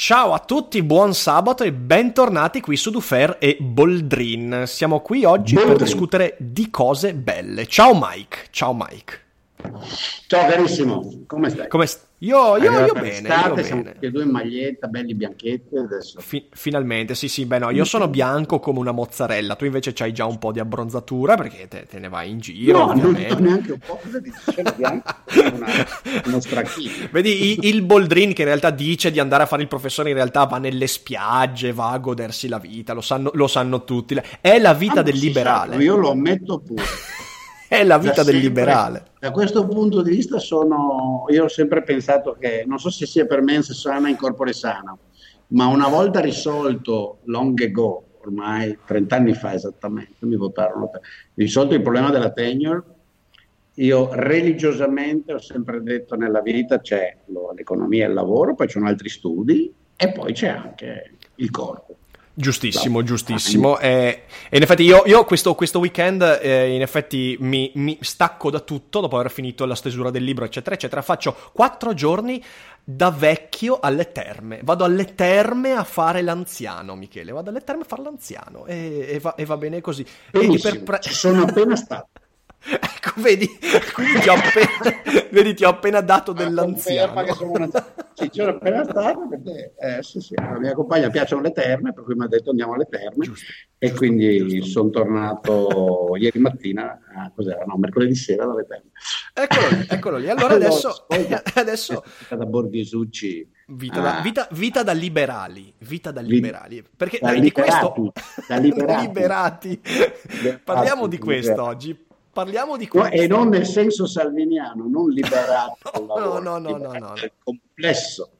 Ciao a tutti, buon sabato e bentornati qui su Dufer e Boldrin. Siamo qui oggi Boldrin. per discutere di cose belle. Ciao Mike, ciao Mike. Ciao carissimo, come stai? Come st- io, io, io bene, io bene. tutti e due in maglietta, belli bianchetti adesso. Fi- finalmente, sì sì, beh no, io sono bianco come una mozzarella, tu invece c'hai già un po' di abbronzatura perché te, te ne vai in giro, no, non ovviamente. ho neanche un po', cosa dici? Cielo bianco, Sono una, uno stracchino. Vedi, i- il Boldrin che in realtà dice di andare a fare il professore, in realtà va nelle spiagge, va a godersi la vita, lo sanno, lo sanno tutti. È la vita Ah, del liberale. certo, io lo ammetto pure. È la vita del sempre, liberale. Da questo punto di vista sono, io ho sempre pensato che, non so se sia per mens sana in corpore sano, ma una volta risolto long ago, ormai 30 anni fa esattamente, mi votarono, per- risolto il problema della tenure, io religiosamente ho sempre detto nella vita c'è l'economia e il lavoro, poi ci sono altri studi e poi c'è anche il corpo. Giustissimo, giustissimo. E, e in effetti io, io questo, questo weekend eh, in effetti mi, mi stacco da tutto dopo aver finito la stesura del libro, eccetera, eccetera. Faccio quattro giorni da vecchio alle terme. Vado alle terme a fare l'anziano, Michele. Vado alle terme a fare l'anziano e, e va, e va bene così. E- e per pre- ci sono appena stato. Ecco, vedi, quindi ti ho appena, vedi, ti ho appena dato dell'anziano. una... Sì, c'ero appena stato perché eh, sì, sì, alla mia compagna piacciono le terme, per cui mi ha detto andiamo alle terme Giusto. e quindi Giusto. sono tornato ieri mattina, a, cos'era? No, mercoledì sera dalle terme. Eccolo lì, eccolo lì. Allora adesso, ascolta, adesso questa da Borghesucci. Vita da, Ah. vita- vita da liberali, vita da liberali, perché da dai, di questo liberati, da liberati. liberati. Parliamo di questo liberati. oggi. Parliamo di No, questo. e non nel senso salviniano, non liberato No, lavoro, no, no, no, no, complesso.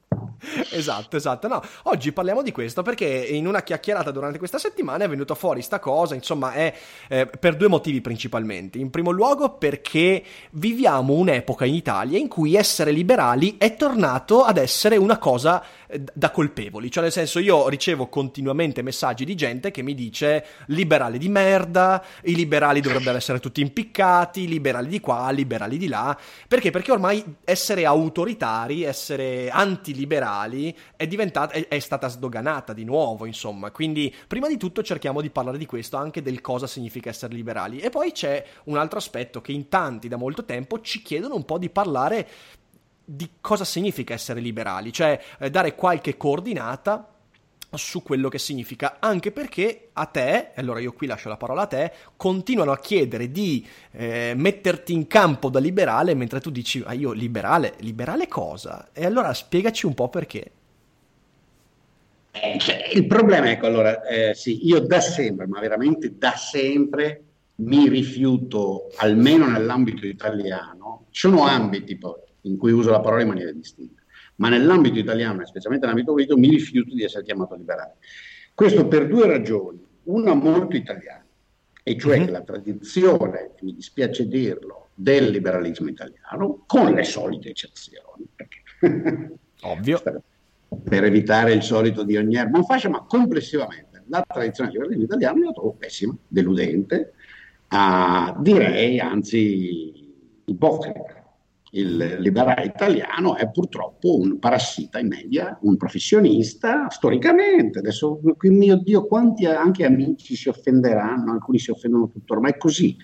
Esatto, esatto. No, oggi parliamo di questo perché in una chiacchierata durante questa settimana è venuta fuori sta cosa, insomma, è eh, per due motivi principalmente. In primo luogo perché viviamo un'epoca in Italia in cui essere liberali è tornato ad essere una cosa da colpevoli, cioè nel senso io ricevo continuamente messaggi di gente che mi dice liberali di merda, i liberali dovrebbero essere tutti impiccati, liberali di qua, liberali di là, perché? Perché ormai essere autoritari, essere antiliberali è diventata, è, è stata sdoganata di nuovo, insomma. Quindi, prima di tutto cerchiamo di parlare di questo, anche del cosa significa essere liberali. E poi c'è un altro aspetto che in tanti da molto tempo ci chiedono un po' di parlare di cosa significa essere liberali, cioè eh, dare qualche coordinata su quello che significa, anche perché a te, e allora io qui lascio la parola a te, continuano a chiedere di eh, metterti in campo da liberale mentre tu dici, ah io liberale, liberale cosa? E allora spiegaci un po' perché. Eh, cioè, il problema è che allora, eh, sì, io da sempre, ma veramente da sempre, mi rifiuto, almeno nell'ambito italiano, ci sono ambiti poi in cui uso la parola in maniera distinta, ma nell'ambito italiano, specialmente nell'ambito politico, mi rifiuto di essere chiamato liberale. Questo per due ragioni, una molto italiana, e cioè Mhm. che la tradizione, mi dispiace dirlo, del liberalismo italiano, con le solite eccezioni, perché Ovvio. per evitare il solito di ogni erba un fascia, ma complessivamente la tradizione del liberalismo italiano la trovo pessima, deludente, ah, direi anzi ipocrita. Il liberale italiano è purtroppo un parassita in media, un professionista storicamente. Adesso, mio Dio, quanti anche amici si offenderanno, alcuni si offendono tuttora, ma è così.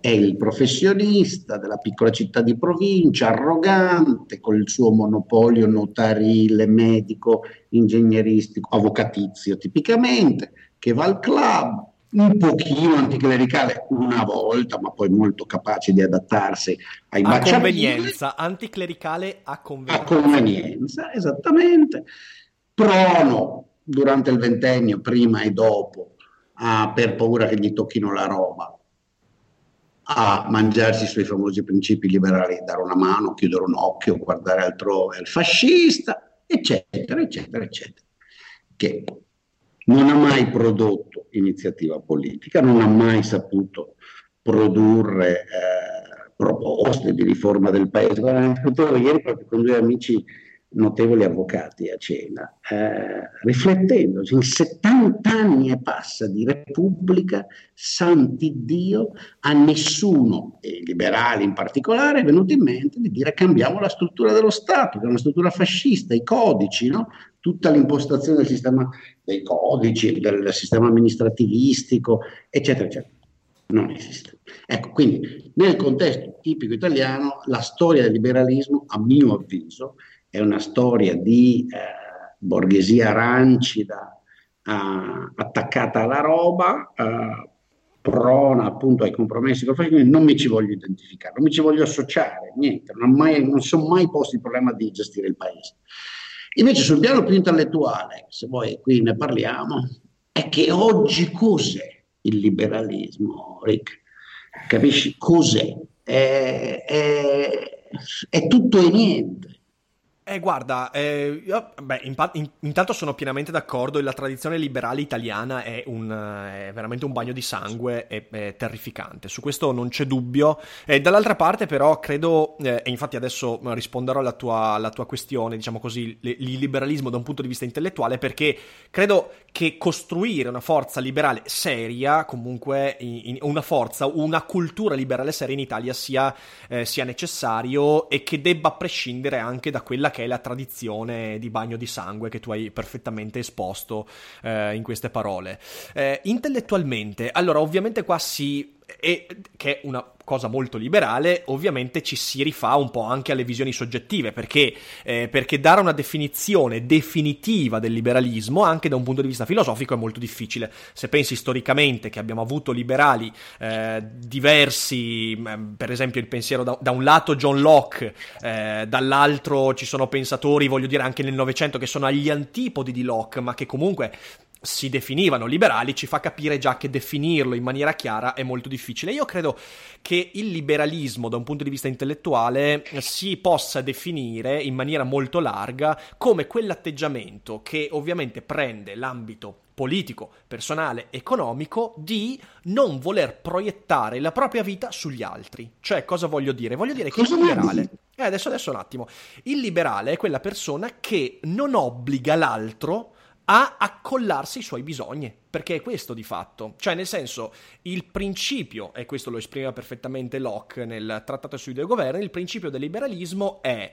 È il professionista della piccola città di provincia, arrogante, con il suo monopolio notarile, medico, ingegneristico, avvocatizio tipicamente, che va al club, un pochino anticlericale una volta, ma poi molto capace di adattarsi ai A convenienza, anticlericale a A convenienza. convenienza, esattamente. Prono durante il ventennio, prima e dopo, a- per paura che gli tocchino la roba, a mangiarsi i suoi famosi principi liberali, dare una mano, chiudere un occhio, guardare altrove, il fascista, eccetera, eccetera, eccetera, che non ha mai prodotto iniziativa politica, non ha mai saputo produrre eh, proposte di riforma del paese. Ieri proprio con due amici notevoli avvocati a cena, eh, riflettendo, in 70 anni e passa di Repubblica, santi Dio, a nessuno, e i liberali in particolare, è venuto in mente di dire cambiamo la struttura dello Stato, che è una struttura fascista, i codici, no? tutta l'impostazione del sistema dei codici, del sistema amministrativistico, eccetera, eccetera. Non esiste. Ecco, quindi nel contesto tipico italiano la storia del liberalismo, a mio avviso, è una storia di eh, borghesia rancida eh, attaccata alla roba, eh, prona appunto ai compromessi con il non mi ci voglio identificare, non mi ci voglio associare, niente, non, mai, non sono mai posto il problema di gestire il paese. Invece sul piano più intellettuale, se vuoi qui ne parliamo, è che oggi cos'è il liberalismo, Rick? Capisci? Cos'è? È, è, è tutto e niente. Eh, guarda, eh, io, beh, in, in, intanto sono pienamente d'accordo. La tradizione liberale italiana è, un, è veramente un bagno di sangue, è, è, terrificante. Su questo non c'è dubbio. E dall'altra parte, però, credo, eh, e infatti adesso risponderò alla tua, alla tua questione, diciamo così, il liberalismo da un punto di vista intellettuale, perché credo che costruire una forza liberale seria, comunque in, in, una forza, una cultura liberale seria in Italia sia, eh, sia necessario e che debba prescindere anche da quella che è la tradizione di bagno di sangue che tu hai perfettamente esposto eh, in queste parole. Eh, intellettualmente, allora ovviamente qua si e che è una cosa molto liberale, ovviamente ci si rifà un po' anche alle visioni soggettive, perché, eh, perché, dare una definizione definitiva del liberalismo, anche da un punto di vista filosofico, è molto difficile. Se pensi storicamente che abbiamo avuto liberali eh, diversi, mm, per esempio il pensiero da, da un lato John Locke, eh, dall'altro ci sono pensatori, voglio dire, anche nel Novecento che sono agli antipodi di Locke, ma che comunque si definivano liberali ci fa capire già che definirlo in maniera chiara è molto difficile. Io credo che il liberalismo da un punto di vista intellettuale si possa definire in maniera molto larga come quell'atteggiamento che ovviamente prende l'ambito politico, personale, economico di non voler proiettare la propria vita sugli altri. Cioè, cosa voglio dire? Voglio dire che il liberale... Eh, adesso, adesso un attimo. Il liberale è quella persona che non obbliga l'altro a accollarsi i suoi bisogni, perché è questo di fatto. Cioè, nel senso, il principio, e questo lo esprimeva perfettamente Locke nel Trattato sui due governi, il principio del liberalismo è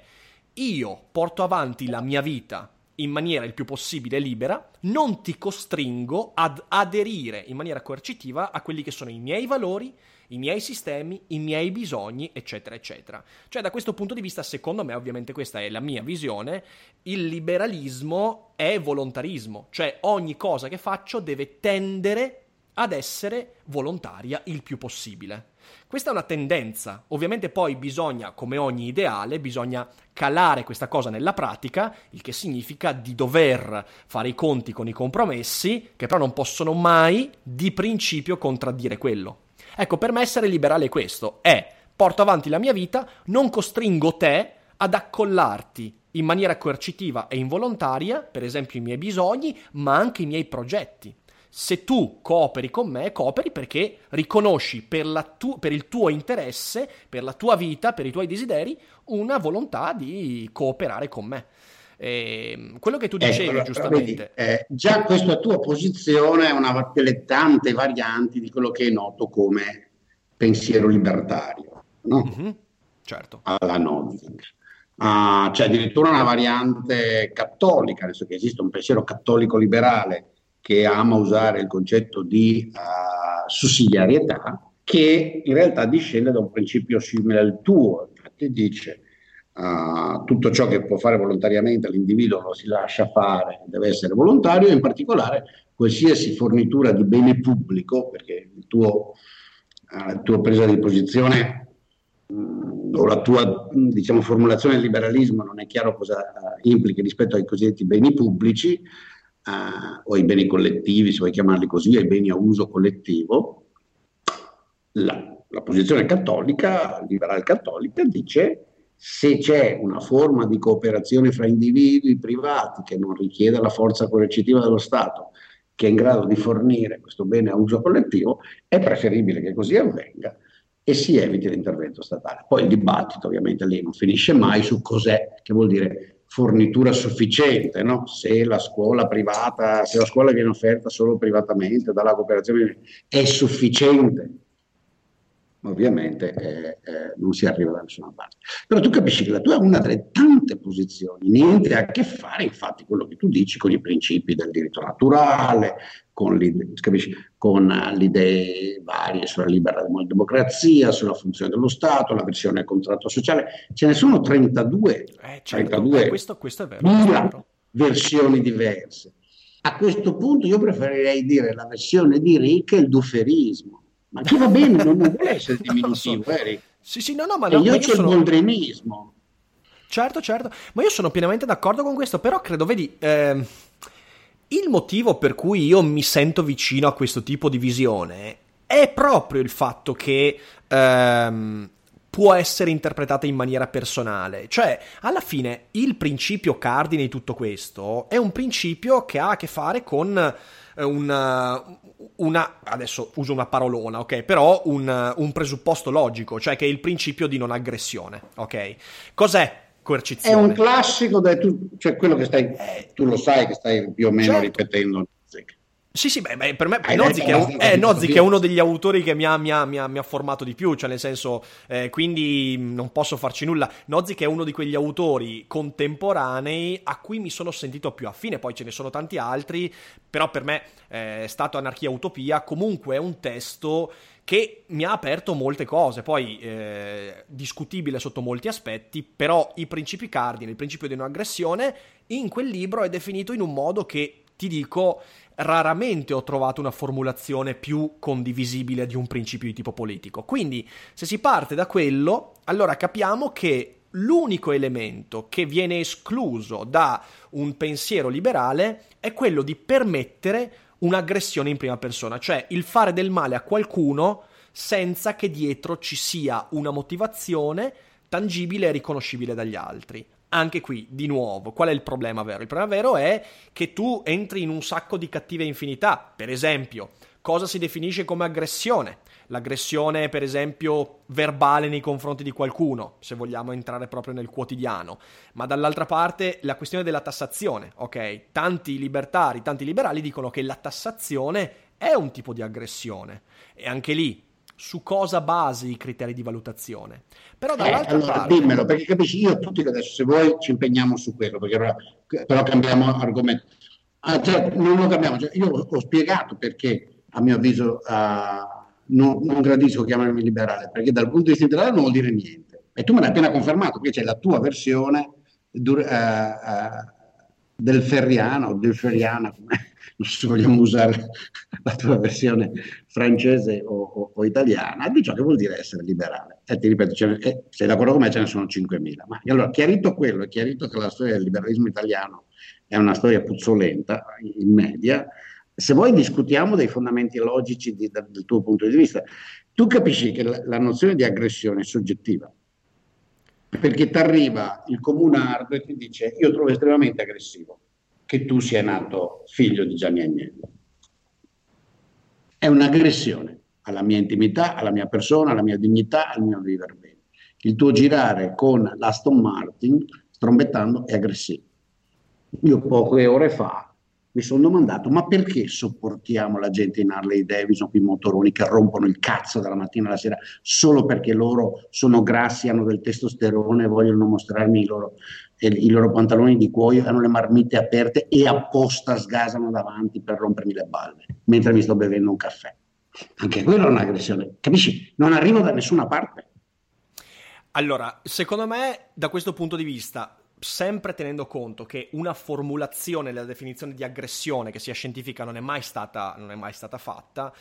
io porto avanti la mia vita in maniera il più possibile libera, non ti costringo ad aderire in maniera coercitiva a quelli che sono i miei valori, i miei sistemi, i miei bisogni, eccetera, eccetera. Cioè, da questo punto di vista, secondo me, ovviamente questa è la mia visione, il liberalismo è volontarismo, cioè ogni cosa che faccio deve tendere ad essere volontaria il più possibile. Questa è una tendenza, ovviamente poi bisogna, come ogni ideale, bisogna calare questa cosa nella pratica, il che significa di dover fare i conti con i compromessi, che però non possono mai di principio contraddire quello. Ecco, per me essere liberale è questo, è porto avanti la mia vita, non costringo te ad accollarti in maniera coercitiva e involontaria, per esempio i miei bisogni, ma anche i miei progetti. Se tu cooperi con me, cooperi perché riconosci per, tu- per, il tuo interesse, per la tua vita, per i tuoi desideri, una volontà di cooperare con me. Eh, quello che tu ecco, dicevi ecco, giustamente. Vedi, eh, già questa tua posizione è una delle tante varianti di quello che è noto come pensiero libertario, no? Mm-hmm, certo. Alla Nozick. Uh, c'è addirittura una variante cattolica, adesso che esiste un pensiero cattolico liberale che ama usare il concetto di uh, sussidiarietà, che in realtà discende da un principio simile al tuo, infatti dice Uh, tutto ciò che può fare volontariamente l'individuo lo si lascia fare, deve essere volontario, in particolare qualsiasi fornitura di bene pubblico, perché tuo, uh, la tua presa di posizione um, o la tua diciamo, formulazione del liberalismo non è chiaro cosa uh, implichi rispetto ai cosiddetti beni pubblici o ai beni collettivi, se vuoi chiamarli così, ai beni a uso collettivo. La, la posizione cattolica, liberale cattolica, dice se c'è una forma di cooperazione fra individui privati che non richieda la forza coercitiva dello Stato, che è in grado di fornire questo bene a uso collettivo, è preferibile che così avvenga e si eviti l'intervento statale. Poi il dibattito ovviamente lì non finisce mai su cos'è, che vuol dire fornitura sufficiente, no? se la scuola privata, se la scuola viene offerta solo privatamente dalla cooperazione è sufficiente ovviamente eh, eh, non si arriva da nessuna parte. Però tu capisci che la tua è una delle tante posizioni, niente a che fare infatti quello che tu dici con i principi del diritto naturale, con, l'ide- capisci, con le idee varie sulla libera democrazia, sulla funzione dello Stato, la versione del contratto sociale, ce ne sono 32, eh, certo. 32 eh, questo, questo è vero, versioni diverse. A questo punto io preferirei dire la versione di Rick e il duferismo ma che va bene, non vuole essere diminutivo, no, Eric. Sì, sì, no, no, ma no, io ma c'è sono... il boldrinismo. Certo, certo, ma io sono pienamente d'accordo con questo, però credo, vedi, eh, il motivo per cui io mi sento vicino a questo tipo di visione è proprio il fatto che ehm, può essere interpretata in maniera personale. Cioè, alla fine, il principio cardine di tutto questo è un principio che ha a che fare con una, una, adesso uso una parolona, ok? Però un, un, presupposto logico, cioè che è il principio di non aggressione, ok? Cos'è coercizione? È un classico, tu, cioè quello che stai, eh, tu lo sai che stai più o meno certo. ripetendo. Sì, sì, beh, beh, per me Nozzi, che è, eh, Nozzi che è uno degli autori che mi ha, mi ha, mi ha, mi ha formato di più, cioè nel senso, eh, quindi non posso farci nulla. Nozzi che è uno di quegli autori contemporanei a cui mi sono sentito più affine, poi ce ne sono tanti altri, però per me eh, è stato Anarchia Utopia, comunque è un testo che mi ha aperto molte cose, poi eh, discutibile sotto molti aspetti, però i principi cardini, il principio di non aggressione, in quel libro è definito in un modo che, ti dico, raramente ho trovato una formulazione più condivisibile di un principio di tipo politico. Quindi, se si parte da quello, allora capiamo che l'unico elemento che viene escluso da un pensiero liberale è quello di permettere un'aggressione in prima persona, cioè il fare del male a qualcuno senza che dietro ci sia una motivazione tangibile e riconoscibile dagli altri. Anche qui, di nuovo, qual è il problema vero? Il problema vero è che tu entri in un sacco di cattive infinità. Per esempio, cosa si definisce come aggressione? L'aggressione, per esempio, verbale nei confronti di qualcuno, se vogliamo entrare proprio nel quotidiano. Ma dall'altra parte la questione della tassazione, ok? Tanti libertari, tanti liberali dicono che la tassazione è un tipo di aggressione. E anche lì su cosa basi i criteri di valutazione. Però eh, dall'altra eh, allora, parte... Dimmelo, perché capisci, io tutti adesso, se vuoi ci impegniamo su quello, perché però, però cambiamo argomento. Ah, cioè, non lo cambiamo, cioè, io ho spiegato perché, a mio avviso, uh, non, non, gradisco chiamarmi liberale, perché dal punto di vista integrale non vuol dire niente. E tu me l'hai appena confermato, perché c'è la tua versione uh, uh, del ferriano, del ferriana, come non so se vogliamo usare la tua versione francese o, o, o, italiana, di ciò che vuol dire essere liberale. E ti ripeto, ne, eh, sei d'accordo con me, ce ne sono 5.000. Ma allora, chiarito quello, è chiarito che la storia del liberalismo italiano è una storia puzzolenta in media, se vuoi discutiamo dei fondamenti logici di, da, del tuo punto di vista. Tu capisci che la, la nozione di aggressione è soggettiva, perché ti arriva il comunardo e ti dice io trovo estremamente aggressivo che tu sia nato figlio di Gianni Agnelli. È un'aggressione alla mia intimità, alla mia persona, alla mia dignità, al mio vivere bene. Il tuo girare con l'Aston Martin strombettando è aggressivo. Io poche ore fa mi sono domandato ma perché sopportiamo la gente in Harley Davidson, quei motoroni che rompono il cazzo dalla mattina alla sera solo perché loro sono grassi, hanno del testosterone e vogliono mostrarmi i loro, i loro pantaloni di cuoio, hanno le marmite aperte e apposta sgasano davanti per rompermi le balle mentre mi sto bevendo un caffè. Anche quella è un'aggressione, capisci? Non arrivo da nessuna parte. Allora, secondo me, da questo punto di vista, sempre tenendo conto che una formulazione della definizione di aggressione che sia scientifica non è mai stata, non è mai stata fatta,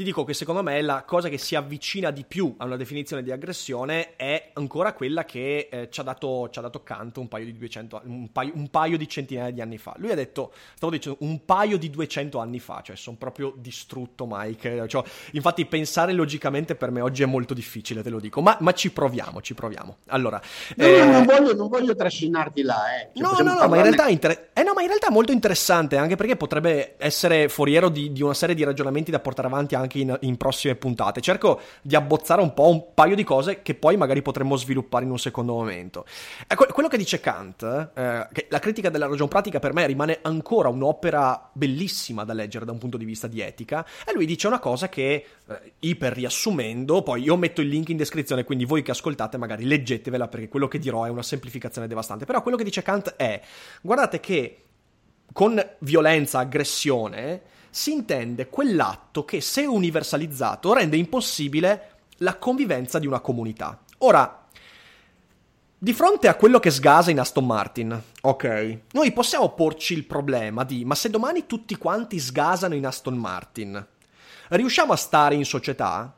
ti dico che secondo me la cosa che si avvicina di più a una definizione di aggressione è ancora quella che eh, ci, ha dato, ci, ha dato, Kant un paio, di 200, un, paio, un paio di centinaia di anni fa. Lui ha detto, stavo dicendo, un paio di 200 anni fa, cioè sono proprio distrutto Mike. Cioè, infatti pensare logicamente per me oggi è molto difficile, te lo dico, ma, ma ci proviamo, ci proviamo. Allora, no, eh... no, non, voglio, non, voglio, trascinarti là. Eh. Cioè, no, no, no, ma in, realtà inter... eh, no, ma in realtà è molto interessante, anche perché potrebbe essere foriero di, di una serie di ragionamenti da portare avanti anche anche in, in, prossime puntate. Cerco di abbozzare un po' un paio di cose che poi magari potremmo sviluppare in un secondo momento. Ecco, quello che dice Kant, eh, che la critica della ragion pratica per me rimane ancora un'opera bellissima da leggere da un punto di vista di etica, e lui dice una cosa che, eh, iper riassumendo, poi io metto il link in descrizione, quindi voi che ascoltate magari leggetevela perché quello che dirò è una semplificazione devastante. Però quello che dice Kant è, guardate che con violenza, aggressione, si intende quell'atto che, se universalizzato, rende impossibile la convivenza di una comunità. Ora, di fronte a quello che sgasa in Aston Martin, ok, noi possiamo porci il problema di ma se domani tutti quanti sgasano in Aston Martin, riusciamo a stare in società?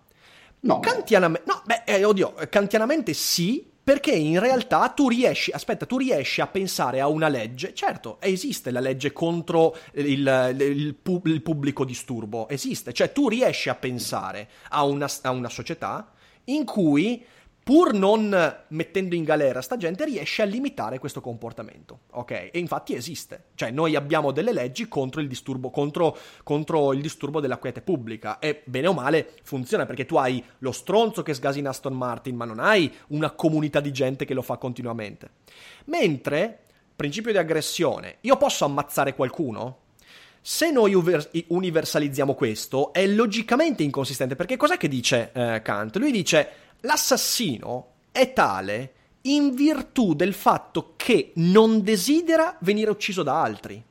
No. Kantianamente, no, beh, eh, oddio, kantianamente sì, perché in realtà tu riesci, aspetta, tu riesci a pensare a una legge, certo, esiste la legge contro il, il, il, pubblico disturbo, esiste, cioè tu riesci a pensare a una, a una società in cui pur non mettendo in galera sta gente, riesce a limitare questo comportamento. Ok? E infatti esiste. Cioè, noi abbiamo delle leggi contro il disturbo, contro, contro il disturbo della quiete pubblica. E bene o male funziona perché tu hai lo stronzo che sgasi in Aston Martin, ma non hai una comunità di gente che lo fa continuamente. Mentre, principio di aggressione, io posso ammazzare qualcuno? Se noi universalizziamo questo, è logicamente inconsistente, perché cos'è che dice eh, Kant? Lui dice l'assassino è tale in virtù del fatto che non desidera venire ucciso da altri.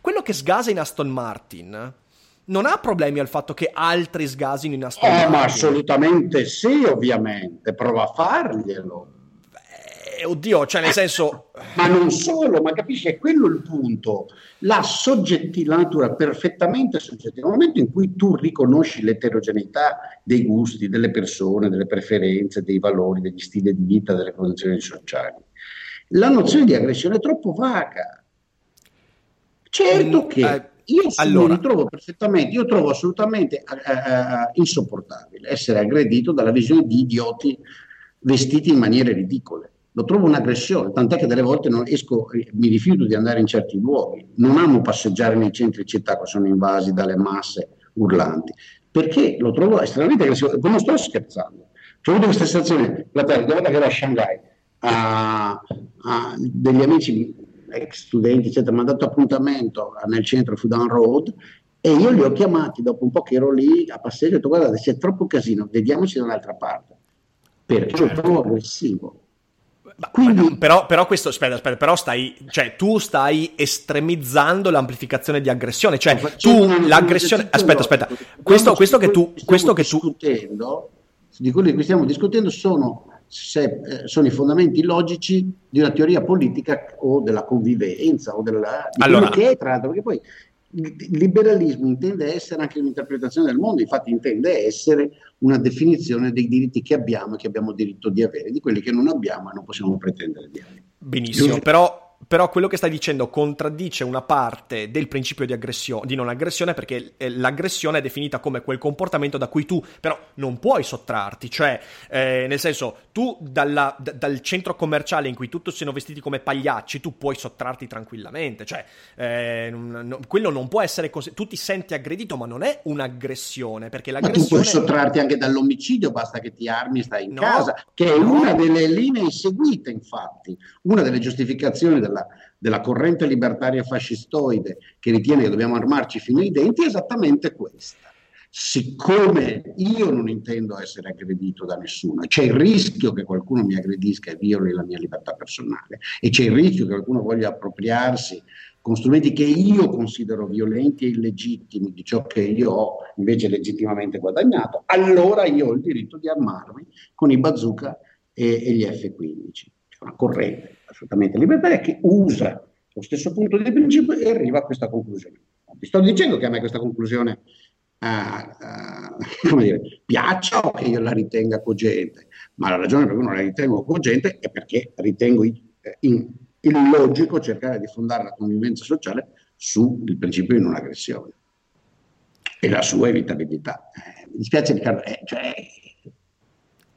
Quello che sgasa in Aston Martin non ha problemi al fatto che altri sgasino in Aston eh, Martin. Ma assolutamente sì, ovviamente, prova a farglielo. Eh, oddio, cioè nel senso... Ma non solo, ma capisci, è quello il punto. La, soggetti- la natura perfettamente soggettiva. Nel momento in cui tu riconosci l'eterogeneità dei gusti, delle persone, delle preferenze, dei valori, degli stili di vita, delle condizioni sociali, la nozione di aggressione è troppo vaga. Certo mm, che... Eh, io allora. mi trovo perfettamente, io trovo assolutamente uh, uh, insopportabile essere aggredito dalla visione di idioti vestiti in maniere ridicole lo trovo un'aggressione, tant'è che delle volte non esco, mi rifiuto di andare in certi luoghi, non amo passeggiare nei centri città che sono invasi dalle masse urlanti, perché lo trovo estremamente aggressivo, non sto scherzando. Ho avuto questa sensazione, la volta che ero a Shanghai, a, a degli amici ex studenti, eccetera, mi hanno dato appuntamento nel centro Fudan Road e io li ho chiamati dopo un po' che ero lì a passeggio e ho detto guardate c'è troppo casino, vediamoci da un'altra parte, perché certo. lo trovo aggressivo. Quindi... Però, però, questo, aspetta, aspetta, però stai, cioè tu stai estremizzando l'amplificazione di aggressione, cioè tu l'aggressione, aspetta, aspetta, questo, questo che tu, questo che tu... Di quelli di cui stiamo discutendo sono, se, eh, sono i fondamenti logici di una teoria politica o della convivenza o della, di allora, che è tra l'altro, perché poi liberalismo intende essere anche un'interpretazione del mondo, infatti intende essere una definizione dei diritti che abbiamo e che abbiamo diritto di avere, di quelli che non abbiamo e non possiamo pretendere di avere. Benissimo, però però quello che stai dicendo contraddice una parte del principio di, di, non aggressione perché eh, l'aggressione è definita come quel comportamento da cui tu però non puoi sottrarti, cioè eh, nel senso tu dalla, d- dal centro commerciale in cui tutti siano vestiti come pagliacci tu puoi sottrarti tranquillamente, cioè eh, n- quello non può essere così, tu ti senti aggredito ma non è un'aggressione perché l'aggressione... Ma tu puoi sottrarti anche dall'omicidio, basta che ti armi e stai in no, casa, che è una delle linee seguite infatti, una delle giustificazioni della della, della corrente libertaria fascistoide che ritiene che dobbiamo armarci fino ai denti è esattamente questa siccome io non intendo essere aggredito da nessuno, c'è il rischio che qualcuno mi aggredisca e violi la mia libertà personale e c'è il rischio che qualcuno voglia appropriarsi con strumenti che io considero violenti e illegittimi di ciò che io ho invece legittimamente guadagnato, allora io ho il diritto di armarmi con i bazooka e, e gli F-15. una corrente assolutamente libertaria che usa lo stesso punto di principio e arriva a questa conclusione. Ti sto dicendo che a me questa conclusione uh, uh, dire, piaccia o che io la ritenga cogente, ma la ragione per cui non la ritengo cogente è perché ritengo in, illogico cercare di fondare la convivenza sociale sul principio di non aggressione e la sua evitabilità. Eh, mi dispiace Riccardo, eh, cioè,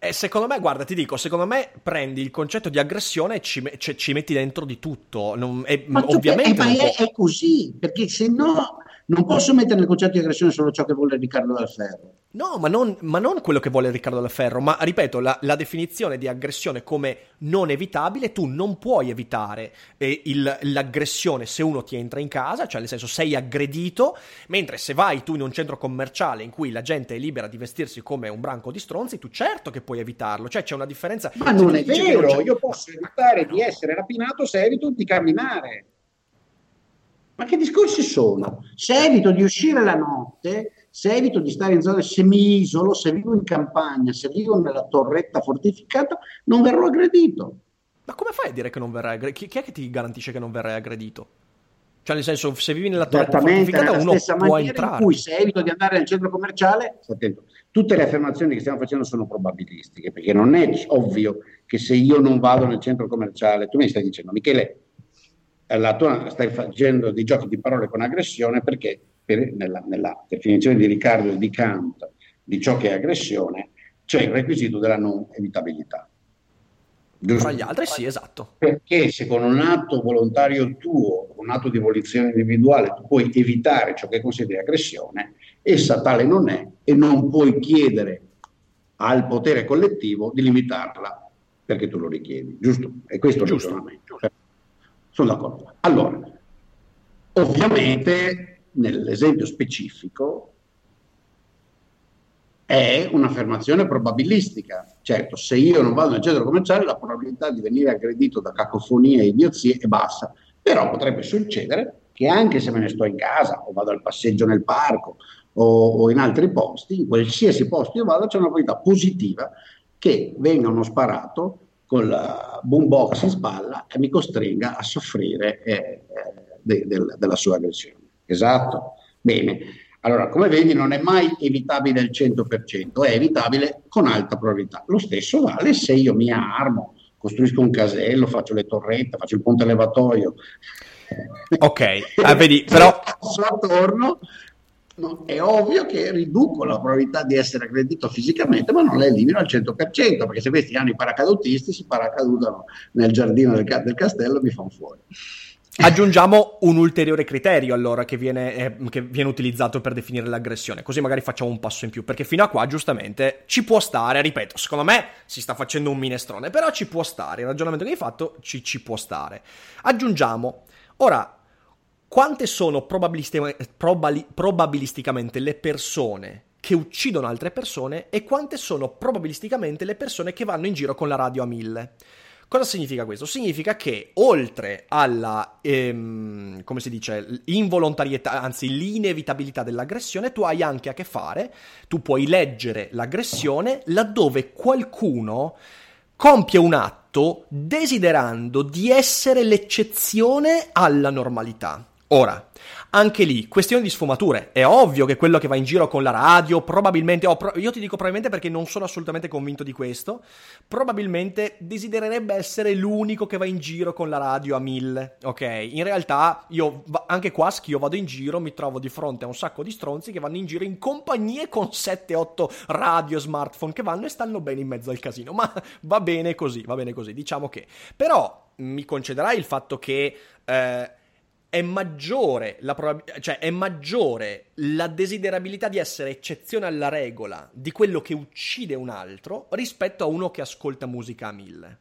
eh, secondo me, guarda, ti dico, secondo me prendi il concetto di aggressione e ci, ci, ci metti dentro di tutto. Non, è, ma ovviamente. È, è, è, così, perché se no non posso mettere nel concetto di aggressione solo ciò che vuole Riccardo Dal Ferro. No, ma non, ma non, quello che vuole Riccardo Dal Ferro, ma ripeto, la, la, definizione di aggressione come non evitabile, tu non puoi evitare eh, il, l'aggressione se uno ti entra in casa, cioè nel senso sei aggredito, mentre se vai tu in un centro commerciale in cui la gente è libera di vestirsi come un branco di stronzi, tu certo che puoi evitarlo, cioè c'è una differenza. Ma non è vero, non io posso evitare di essere rapinato se evito di camminare. Ma che discorsi sono? Se evito di uscire la notte, se evito di stare in zone, se mi isolo, se vivo in campagna, se vivo nella torretta fortificata, non verrò aggredito. Ma come fai a dire che non verrai aggredito? Chi è che ti garantisce che non verrai aggredito? Cioè, nel senso, se vivi nella torretta fortificata, uno può entrare. In cui se evito di andare nel centro commerciale, attento, tutte le affermazioni che stiamo facendo sono probabilistiche, perché non è ovvio che se io non vado nel centro commerciale, tu mi stai dicendo, Michele, la tua stai facendo dei giochi di parole con aggressione perché per, nella, nella, definizione di Riccardo e di Kant di ciò che è aggressione c'è il requisito della non evitabilità. Giusto? Tra gli altri sì, esatto. Perché se con un atto volontario tuo, un atto di volizione individuale, tu puoi evitare ciò che consideri aggressione, essa tale non è e non puoi chiedere al potere collettivo di limitarla perché tu lo richiedi, giusto? E questo è il ragionamento. Sono d'accordo. Allora, ovviamente nell'esempio specifico è un'affermazione probabilistica. Certo, se io non vado nel centro commerciale la probabilità di venire aggredito da cacofonia e idiozie è bassa, però potrebbe succedere che anche se me ne sto in casa o vado al passeggio nel parco o, o in altri posti, in qualsiasi posto io vado, c'è una probabilità positiva che venga uno sparato con la boombox in spalla e mi costringa a soffrire eh, eh, de, de, della sua aggressione. Esatto. Bene. Allora, come vedi, non è mai evitabile al 100%, è evitabile con alta probabilità. Lo stesso vale se io mi armo, costruisco un casello, faccio le torrette, faccio il ponte levatoio. Ok, ah, vedi, però... attorno No, è ovvio che riduco la probabilità di essere aggredito fisicamente, ma non la elimino al 100%, perché se questi hanno i paracadutisti si paracadutano nel giardino del, del castello e mi fanno fuori. Aggiungiamo un ulteriore criterio allora che viene, eh, che viene, utilizzato per definire l'aggressione, così magari facciamo un passo in più, perché fino a qua giustamente ci può stare, ripeto, secondo me si sta facendo un minestrone, però ci può stare, il ragionamento che hai fatto ci, ci può stare. Aggiungiamo, ora quante sono probabilistic- probali- probabilisticamente le persone che uccidono altre persone e quante sono probabilisticamente le persone che vanno in giro con la radio a mille. Cosa significa questo? Significa che oltre alla, ehm, come si dice, involontarietà, anzi l'inevitabilità dell'aggressione, tu hai anche a che fare, tu puoi leggere l'aggressione laddove qualcuno compie un atto desiderando di essere l'eccezione alla normalità. Ora, anche lì, questione di sfumature. È ovvio che quello che va in giro con la radio, probabilmente, oh, pro- io ti dico probabilmente perché non sono assolutamente convinto di questo, probabilmente desidererebbe essere l'unico che va in giro con la radio a mille, ok? In realtà, io, anche qua, io vado in giro, mi trovo di fronte a un sacco di stronzi che vanno in giro in compagnie con 7-8 radio, smartphone che vanno e stanno bene in mezzo al casino, ma va bene così, va bene così, diciamo che. Però, mi concederai il fatto che... Eh, è maggiore la, probab- cioè è maggiore la desiderabilità di essere eccezione alla regola di quello che uccide un altro rispetto a uno che ascolta musica a mille.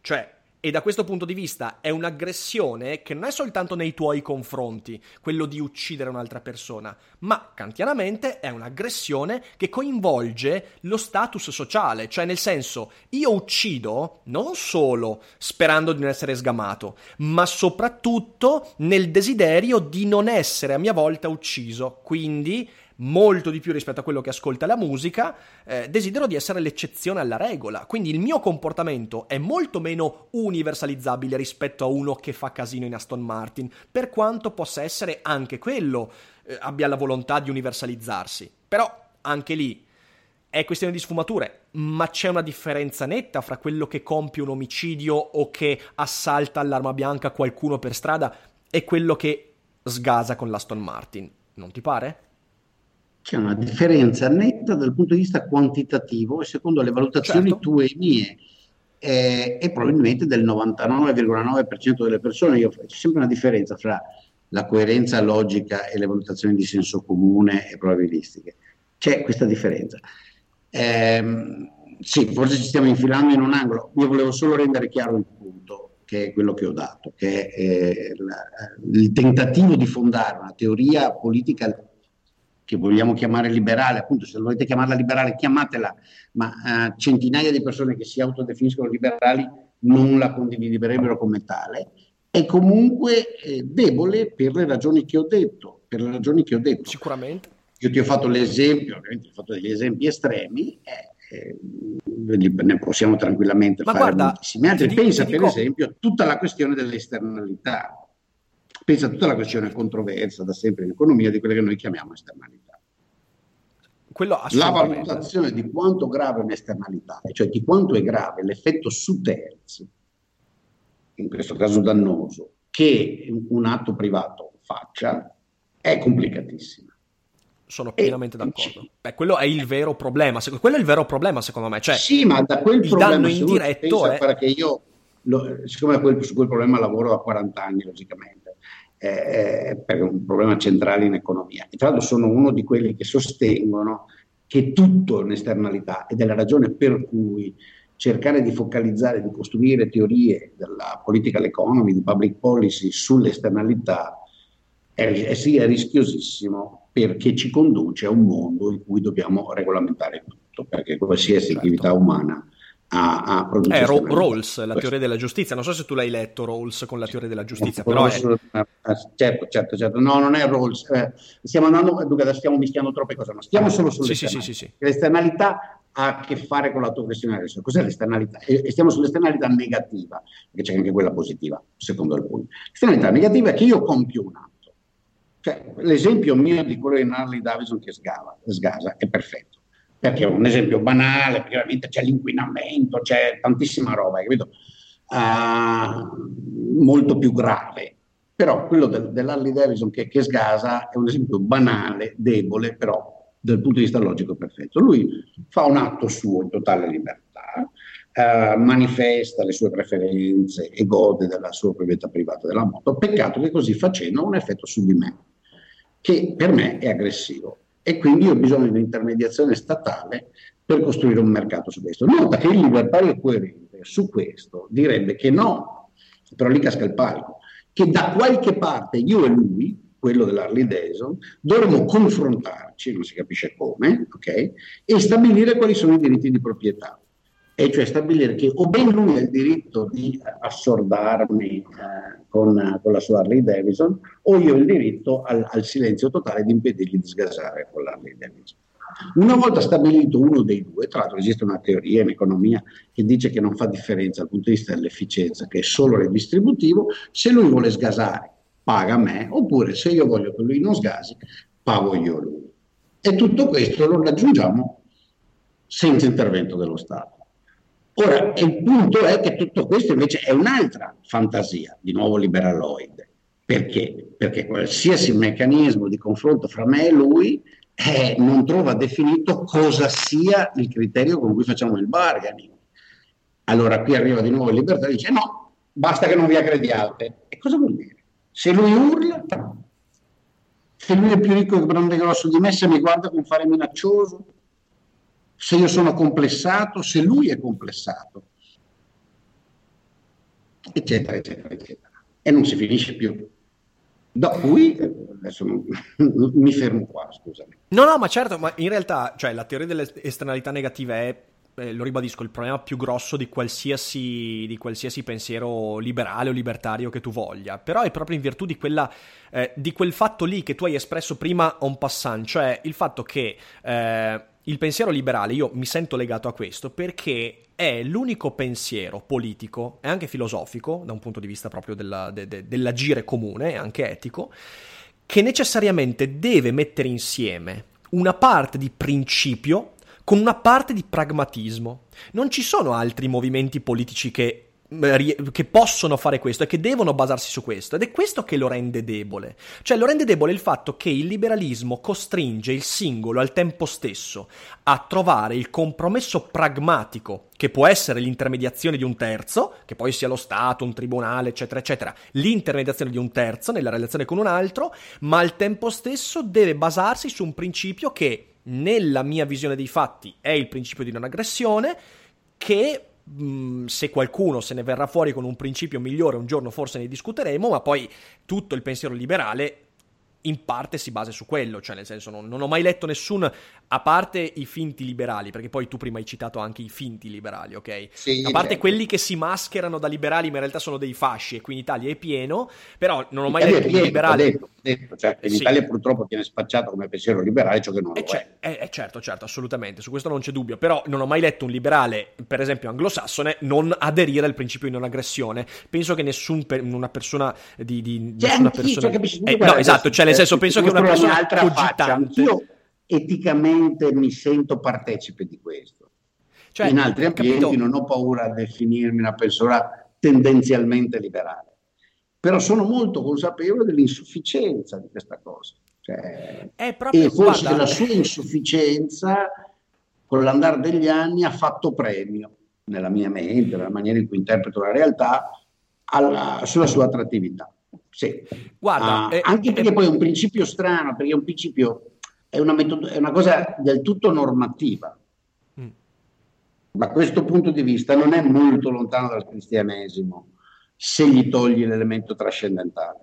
Cioè, e da questo punto di vista è un'aggressione che non è soltanto nei tuoi confronti, quello di uccidere un'altra persona, ma kantianamente è un'aggressione che coinvolge lo status sociale, cioè nel senso io uccido non solo sperando di non essere sgamato, ma soprattutto nel desiderio di non essere a mia volta ucciso, quindi molto di più rispetto a quello che ascolta la musica, eh, desidero di essere l'eccezione alla regola. Quindi il mio comportamento è molto meno universalizzabile rispetto a uno che fa casino in Aston Martin, per quanto possa essere anche quello eh, abbia la volontà di universalizzarsi. Però anche lì è questione di sfumature, ma c'è una differenza netta fra quello che compie un omicidio o che assalta all'arma bianca qualcuno per strada e quello che sgasa con l'Aston Martin. Non ti pare? C'è una differenza netta dal punto di vista quantitativo e secondo le valutazioni certo. tue e mie eh, e probabilmente del 99,9% delle persone. Io, c'è sempre una differenza fra la coerenza logica e le valutazioni di senso comune e probabilistiche. C'è questa differenza. Eh, sì, forse ci stiamo infilando in un angolo. Io volevo solo rendere chiaro il punto, che è quello che ho dato, che è eh, la, il tentativo di fondare una teoria politica che vogliamo chiamare liberale, appunto se volete chiamarla liberale chiamatela, ma uh, centinaia di persone che si autodefiniscono liberali non la condividerebbero come tale, è comunque eh, debole per le ragioni che ho detto, per le ragioni che ho detto. Sicuramente. Io ti ho fatto l'esempio, ovviamente ho fatto degli esempi estremi, eh, eh, ne possiamo tranquillamente Ma fare guarda, moltissimi altri. Pensa per dico... esempio a tutta la questione dell'esternalità pensa a tutta la questione controversa da sempre in economia di quelle che noi chiamiamo esternalità. la valutazione di quanto grave è un'esternalità, cioè di quanto è grave l'effetto su terzi, in questo caso dannoso, che un atto privato faccia, è complicatissima. Sono pienamente d'accordo. Beh, quello è il vero problema. Quello è il vero problema, secondo me. Cioè, sì, ma da quel il problema danno indiretto è... Perché io, lo, siccome quel, su quel problema lavoro da 40 anni, logicamente, eh, per un problema centrale in economia. E tra l'altro sono uno di quelli che sostengono che tutto è un'esternalità ed è la ragione per cui cercare di focalizzare, di costruire teorie della political economy, di public policy sulle esternalità è, è, sì, è rischiosissimo perché ci conduce a un mondo in cui dobbiamo regolamentare tutto, perché qualsiasi certo. attività umana a, a produrre. Eh, Ro- Rawls, la teoria della giustizia. Non so se tu l'hai letto, Rawls con la teoria della giustizia, no, però è... Certo, certo, certo. No, non è Rawls. Eh, stiamo andando, dunque adesso stiamo mischiando troppe cose, ma stiamo solo sulle sì, sì, sì, sì, L'esternalità ha a che fare con la tua questione adesso. Cos'è l'esternalità? E stiamo sull'esternalità negativa, perché c'è anche quella positiva, secondo alcuni. L'esternalità negativa è che io compio un atto. Cioè, l'esempio mio di quello di Harley Davidson che sgava, sgasa è perfetto perché è un esempio banale, perché veramente c'è l'inquinamento, c'è tantissima roba, capito? Uh, molto più grave. Però quello del, dell'Harley Davidson che, che sgasa è un esempio banale, debole, però dal punto di vista logico perfetto. Lui fa un atto suo in totale libertà, uh, manifesta le sue preferenze e gode della sua proprietà privata della moto. Peccato che così facendo ha un effetto su di me, che per me è aggressivo e quindi ho bisogno di un'intermediazione statale per costruire un mercato su questo. Nota che il libertario coerente su questo direbbe che no, però lì casca il palco, che da qualche parte io e lui, quello dell'Harley Davidson, dovremmo confrontarci, non si capisce come, ok, e stabilire quali sono i diritti di proprietà e cioè stabilire che o ben lui ha il diritto di assordarmi eh, con, con, la sua Harley Davidson o io ho il diritto al, al silenzio totale di impedirgli di sgasare con l'Harley Davidson. Una volta stabilito uno dei due, tra l'altro esiste una teoria in economia che dice che non fa differenza dal punto di vista dell'efficienza, che è solo redistributivo, se lui vuole sgasare paga me, oppure se io voglio che lui non sgasi, pago io lui. E tutto questo lo raggiungiamo senza intervento dello Stato. Ora, il punto è che tutto questo invece è un'altra fantasia, di nuovo liberaloide. Perché? Perché qualsiasi meccanismo di confronto fra me e lui eh, non trova definito cosa sia il criterio con cui facciamo il bargaining. Allora qui arriva di nuovo il libertà e dice no, basta che non vi aggrediate. E cosa vuol dire? Se lui urla, se lui è più ricco e grande grosso di me, se mi guarda con fare minaccioso, se io sono complessato, se lui è complessato, eccetera, eccetera, eccetera. E non si finisce più. Da cui, adesso mi fermo qua, scusami. No, no, ma certo, ma in realtà, cioè, la teoria delle esternalità negative è eh, lo ribadisco, il problema più grosso di qualsiasi, di qualsiasi, pensiero liberale o libertario che tu voglia, però è proprio in virtù di, quella, eh, di quel fatto lì che tu hai espresso prima en passant, cioè il fatto che eh, il pensiero liberale, io mi sento legato a questo perché è l'unico pensiero politico e anche filosofico, da un punto di vista proprio della, de, de, dell'agire comune anche etico, che necessariamente deve mettere insieme una parte di principio con una parte di pragmatismo. Non ci sono altri movimenti politici che che possono fare questo e che devono basarsi su questo ed è questo che lo rende debole. Cioè lo rende debole il fatto che il liberalismo costringe il singolo al tempo stesso a trovare il compromesso pragmatico che può essere l'intermediazione di un terzo, che poi sia lo Stato, un tribunale, eccetera, eccetera, l'intermediazione di un terzo nella relazione con un altro, ma al tempo stesso deve basarsi su un principio che nella mia visione dei fatti è il principio di non aggressione che Mm, se qualcuno se ne verrà fuori con un principio migliore, un giorno forse ne discuteremo, ma poi tutto il pensiero liberale in parte si basa su quello, cioè nel senso non, non, ho mai letto nessun, a parte i finti liberali, perché poi tu prima hai citato anche i finti liberali, ok? Sì, a parte certo. quelli che si mascherano da liberali ma in realtà sono dei fasci e qui in Italia è pieno, però non ho mai Italia letto un liberale... Detto, detto, cioè, in sì. Italia purtroppo viene spacciato come pensiero liberale ciò che non è lo è. è. Eh, certo, certo, assolutamente, su questo non c'è dubbio, però non ho mai letto un liberale, per esempio anglosassone, non aderire al principio di non aggressione. Penso che nessun per, una persona di... di cioè, nessuna persona... Capisci, eh, no, esatto, cioè nel senso penso che una persona cogitante... Anch'io eticamente mi sento partecipe di questo. Cioè, in altri ambienti capito... non ho paura a definirmi una persona tendenzialmente liberale, però sono molto consapevole dell'insufficienza di questa cosa. Cioè, e forse guarda... la sua insufficienza con l'andare degli anni ha fatto premio nella mia mente, nella maniera in cui interpreto la realtà, alla, sulla sua attrattività. Sì. Guarda, uh, eh, anche perché eh, poi è un principio strano, perché è un principio, è una, metodo, è una cosa del tutto normativa. Mm. Da questo punto di vista non è molto lontano dal cristianesimo se gli togli l'elemento trascendentale.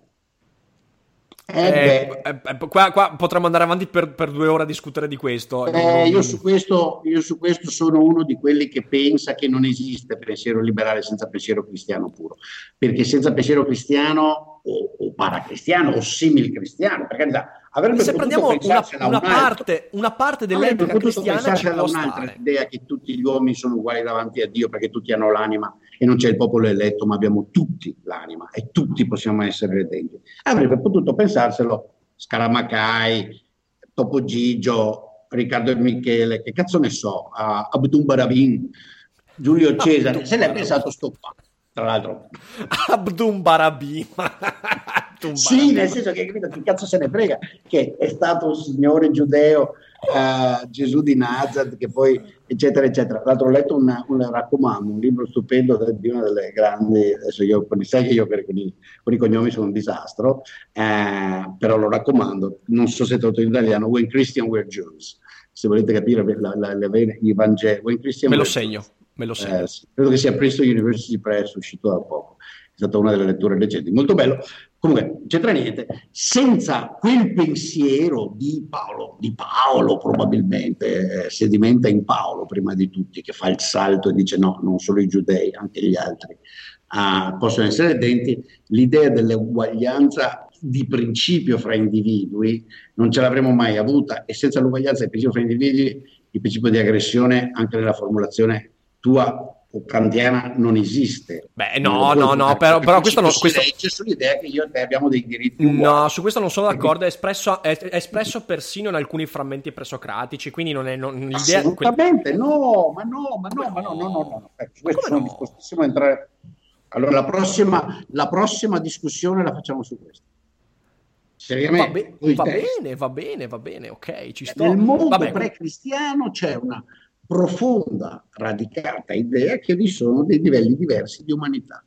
Eh, eh, eh, qua, qua, potremmo andare avanti per, per, due ore a discutere di questo. Eh, io, su questo. io, su questo. sono uno di quelli che pensa che non esiste pensiero liberale senza pensiero cristiano puro, perché senza pensiero cristiano o, o paracristiano o simil cristiano, per carità, Avrebbe se prendiamo una, una, parte, una, parte, dell'etica cristiana ci può un'altra idea che tutti gli uomini sono uguali davanti a Dio perché tutti hanno l'anima e non c'è il popolo eletto ma abbiamo tutti l'anima e tutti possiamo essere redenti avrebbe potuto pensarselo Scaramacai Topo Gigio Riccardo e Michele che cazzo ne so uh, Abdun Barabin Giulio Cesare se l'è pensato sto qua tra l'altro. Abdun Barabin sì, nel senso che capito, chi cazzo se ne frega che è stato un signore giudeo uh, Gesù di Nazareth che poi eccetera eccetera. Tra l'altro ho letto una, un raccomando, un libro stupendo di una delle grandi, adesso io sai che io con i, con i cognomi sono un disastro, eh, però lo raccomando, non so se è tradotto in italiano, When Christian Were Jews, se volete capire la, la, la, i Vangeli. When Christian me lo segno. Me lo segno. Eh, credo che sia Princeton University Press, uscito da poco. È stata una delle letture recenti, molto bello. Comunque, c'entra niente. Senza quel pensiero di Paolo, di Paolo probabilmente, eh, sedimenta in Paolo prima di tutti, che fa il salto e dice no, non solo i giudei, anche gli altri uh, possono essere denti, l'idea dell'uguaglianza di principio fra individui non ce l'avremmo mai avuta e senza l'uguaglianza di principio fra individui il principio di aggressione anche nella formulazione tua o kantiana non esiste. Beh, no, no, no, però, però questo non... Questo... legge sull'idea che io e te abbiamo dei diritti uguali. No, su questo non sono d'accordo, è espresso, è, è espresso persino in alcuni frammenti presocratici, quindi non è... Non, l'idea, Assolutamente, no, ma no, ma no, ma no, no, no, no. Eh, su questo sono no? dispostissimo a entrare... Allora, la prossima, la prossima discussione la facciamo su questo. Seriamente. Va, be- va bene, va bene, va bene, ok, ci sto. Nel mondo pre-cristiano c'è una profonda, radicata idea che vi sono dei livelli diversi di umanità.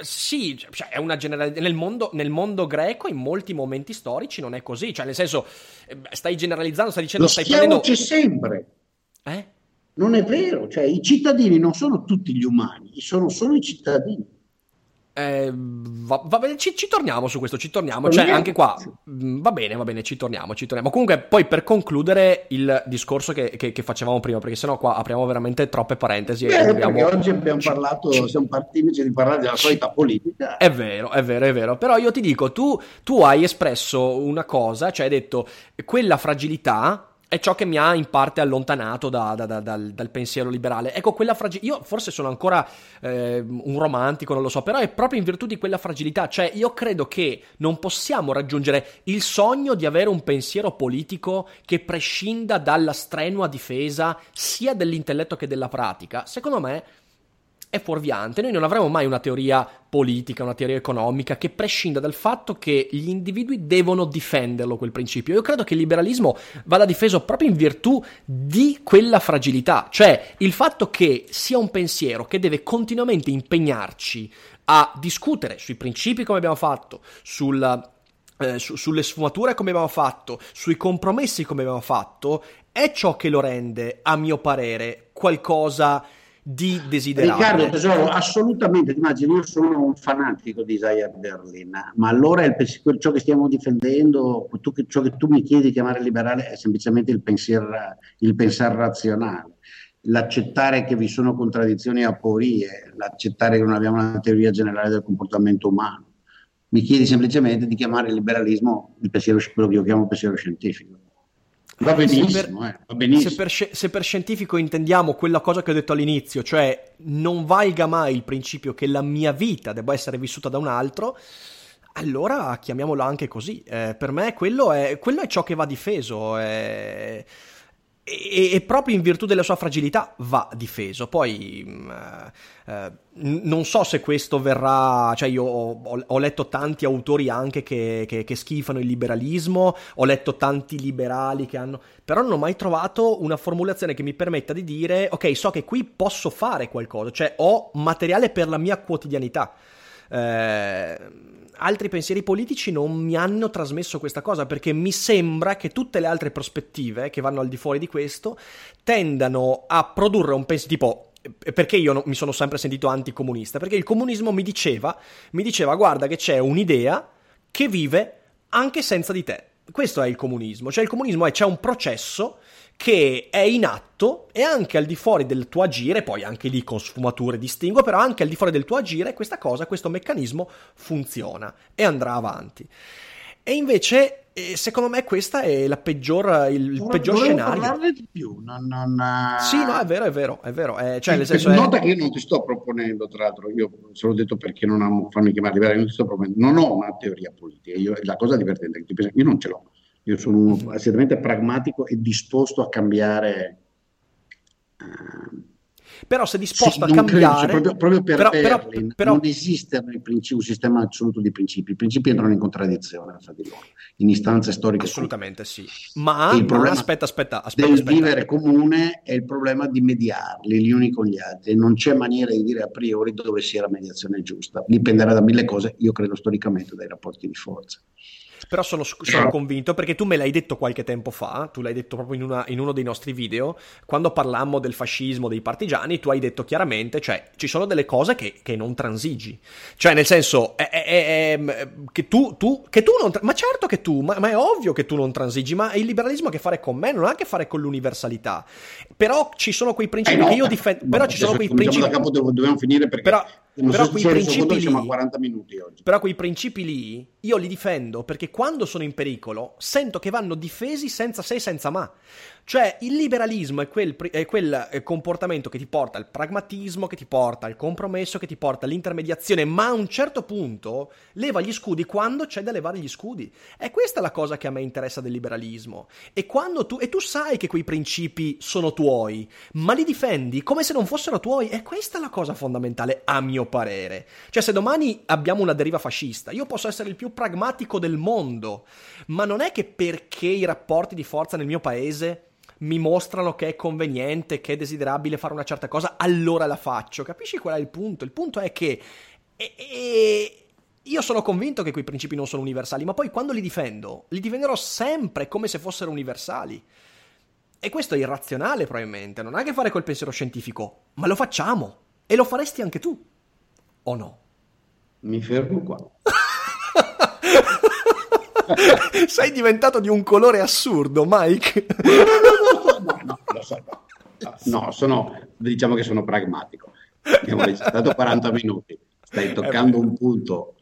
Sì, cioè è una generalità. Nel mondo, nel mondo greco, in molti momenti storici, non è così. Cioè, nel senso, eh, stai generalizzando, stai dicendo. Lo stai prendendo... c'è sempre. Eh? Non è vero, cioè i cittadini non sono tutti gli umani, sono solo i cittadini. Eh, va, va bene, ci, ci, torniamo su questo, ci torniamo. Cioè, anche qua va bene, va bene, ci torniamo, ci torniamo. Comunque, poi per concludere il discorso che, che, che facevamo prima, perché sennò qua apriamo veramente troppe parentesi. Beh, dobbiamo... oggi abbiamo parlato, ci, siamo partiti di parlare della solita politica. È vero, è vero, è vero. Però io ti dico, tu, tu hai espresso una cosa, cioè hai detto quella fragilità è ciò che mi ha in parte allontanato da, da, da, dal, dal, pensiero liberale. Ecco, quella fragilità. Io forse sono ancora eh, un romantico, non lo so, però è proprio in virtù di quella fragilità. Cioè, io credo che non possiamo raggiungere il sogno di avere un pensiero politico che prescinda dalla strenua difesa sia dell'intelletto che della pratica. Secondo me è fuorviante. Noi non avremo mai una teoria politica, una teoria economica che prescinda dal fatto che gli individui devono difenderlo quel principio. Io credo che il liberalismo vada difeso proprio in virtù di quella fragilità, cioè il fatto che sia un pensiero che deve continuamente impegnarci a discutere sui principi come abbiamo fatto, sul, eh, su, sulle sfumature come abbiamo fatto, sui compromessi come abbiamo fatto, è ciò che lo rende, a mio parere, qualcosa di desiderabile. Riccardo Tesoro, assolutamente, ti immagini, io sono un fanatico di Isaiah Berlin, ma allora il, ciò che stiamo difendendo, tu, ciò che tu mi chiedi di chiamare liberale è semplicemente il pensare razionale, l'accettare che vi sono contraddizioni e aporie, l'accettare che non abbiamo una teoria generale del comportamento umano. Mi chiedi semplicemente di chiamare il liberalismo il pensiero, quello che io chiamo pensiero scientifico. Va benissimo, se per, eh, va benissimo. Se, per, se per, scientifico intendiamo quella cosa che ho detto all'inizio, cioè non valga mai il principio che la mia vita debba essere vissuta da un altro, allora chiamiamolo anche così. Eh, per me quello è, quello è, ciò che va difeso. È e, e, proprio in virtù della sua fragilità va difeso. Poi mm, eh, non so se questo verrà, cioè io ho, ho letto tanti autori anche che, che, che, schifano il liberalismo, ho letto tanti liberali che hanno, però non ho mai trovato una formulazione che mi permetta di dire ok, so che qui posso fare qualcosa, cioè ho materiale per la mia quotidianità. Eh, altri pensieri politici non mi hanno trasmesso questa cosa perché mi sembra che tutte le altre prospettive che vanno al di fuori di questo tendano a produrre un pensiero tipo perché io no, mi sono sempre sentito anticomunista? Perché il comunismo mi diceva, mi diceva guarda che c'è un'idea che vive anche senza di te. Questo è il comunismo, cioè il comunismo è c'è un processo che è in atto e anche al di fuori del tuo agire, poi anche lì con sfumature distingo, però anche al di fuori del tuo agire questa cosa, questo meccanismo funziona e andrà avanti. E invece, eh, secondo me, questa è la peggior, il Vorrei, peggior scenario. parlarne di più. Non, non, Sì, no, è vero, è vero, è vero. Eh, cioè, nel senso nota è... che io non ti sto proponendo, tra l'altro, io se l'ho detto perché non amo farmi chiamare non ti sto proponendo, non ho una teoria politica. Io, la cosa divertente è che io non ce l'ho io sono uno assolutamente pragmatico e disposto a cambiare. Uh, però se disposto sì, a cambiare credo, cioè, proprio, proprio, per però, Berlin però, non esiste un sistema assoluto di principi. I principi entrano in contraddizione fra di loro in istanze storiche assolutamente sì. Ma, il problema aspetta aspetta aspetta del aspetta. vivere comune è il problema di mediarli gli uni con gli altri. Non c'è maniera di dire a priori dove sia la mediazione giusta. Dipenderà da mille cose io credo storicamente dai rapporti di forza però sono, sono, convinto perché tu me l'hai detto qualche tempo fa, tu l'hai detto proprio in, una, in, uno dei nostri video, quando parlammo del fascismo, dei partigiani, tu hai detto chiaramente, cioè ci sono delle cose che, che non transigi. Cioè nel senso, è, è, è, che, tu, tu, che tu non... Ma certo che tu, ma, ma, è ovvio che tu non transigi, ma il liberalismo ha a che fare con me, non ha a che fare con l'universalità. Però ci sono quei principi eh no, che io difendo... Però ci sono quei principi... Da capo dobbiamo finire perché... Però, però quei principi lì, 40 minuti oggi. Però quei principi lì io li difendo perché quando sono in pericolo sento che vanno difesi senza se e senza ma. Cioè il liberalismo è quel, è quel, eh, comportamento che ti porta al pragmatismo, che ti porta al compromesso, che ti porta all'intermediazione, ma a un certo punto leva gli scudi quando c'è da levare gli scudi. È questa la cosa che a me interessa del liberalismo. E, tu, e tu sai che quei principi sono tuoi, ma li difendi come se non fossero tuoi. E questa è la cosa fondamentale, a mio parere. Cioè se domani abbiamo una deriva fascista, io posso essere il più pragmatico del mondo, ma non è che perché i rapporti di forza nel mio paese mi mostrano che è conveniente, che è desiderabile fare una certa cosa, allora la faccio. Capisci qual è il punto? Il punto è che e, e, io sono convinto che quei principi non sono universali, ma poi quando li difendo, li difenderò sempre come se fossero universali. E questo è irrazionale probabilmente, non ha a che fare col pensiero scientifico, ma lo facciamo. E lo faresti anche tu, o no? Mi fermo qua. Sei diventato di un colore assurdo, Mike. no, no, lo so. No, sono, diciamo che sono pragmatico. Abbiamo registrato 40 minuti, stai toccando un punto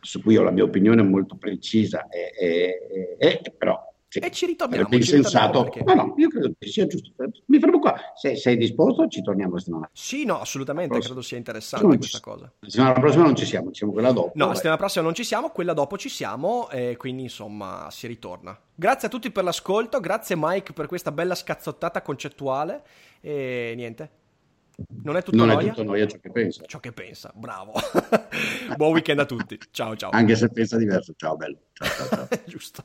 su cui ho la mia opinione molto precisa, e, e, e, però sì. E ci ritorniamo. È sensato. Perché... No, no, io credo che sia giusto. Mi fermo qua. Se sei disposto, ci torniamo la settimana. Sì, no, assolutamente. Credo sia interessante questa ci... cosa. La settimana prossima non ci siamo, ci siamo quella dopo. No, la settimana prossima non ci siamo, quella dopo ci siamo. E quindi, insomma, si ritorna. Grazie a tutti per l'ascolto. Grazie, Mike, per questa bella scazzottata concettuale. E niente. Non è tutto non noia? è tutto noia ciò che pensa. Ciò che pensa, bravo. Buon weekend a tutti. Ciao, ciao. Anche se pensa diverso. Ciao, bello. Ciao, ciao, ciao. Giusto.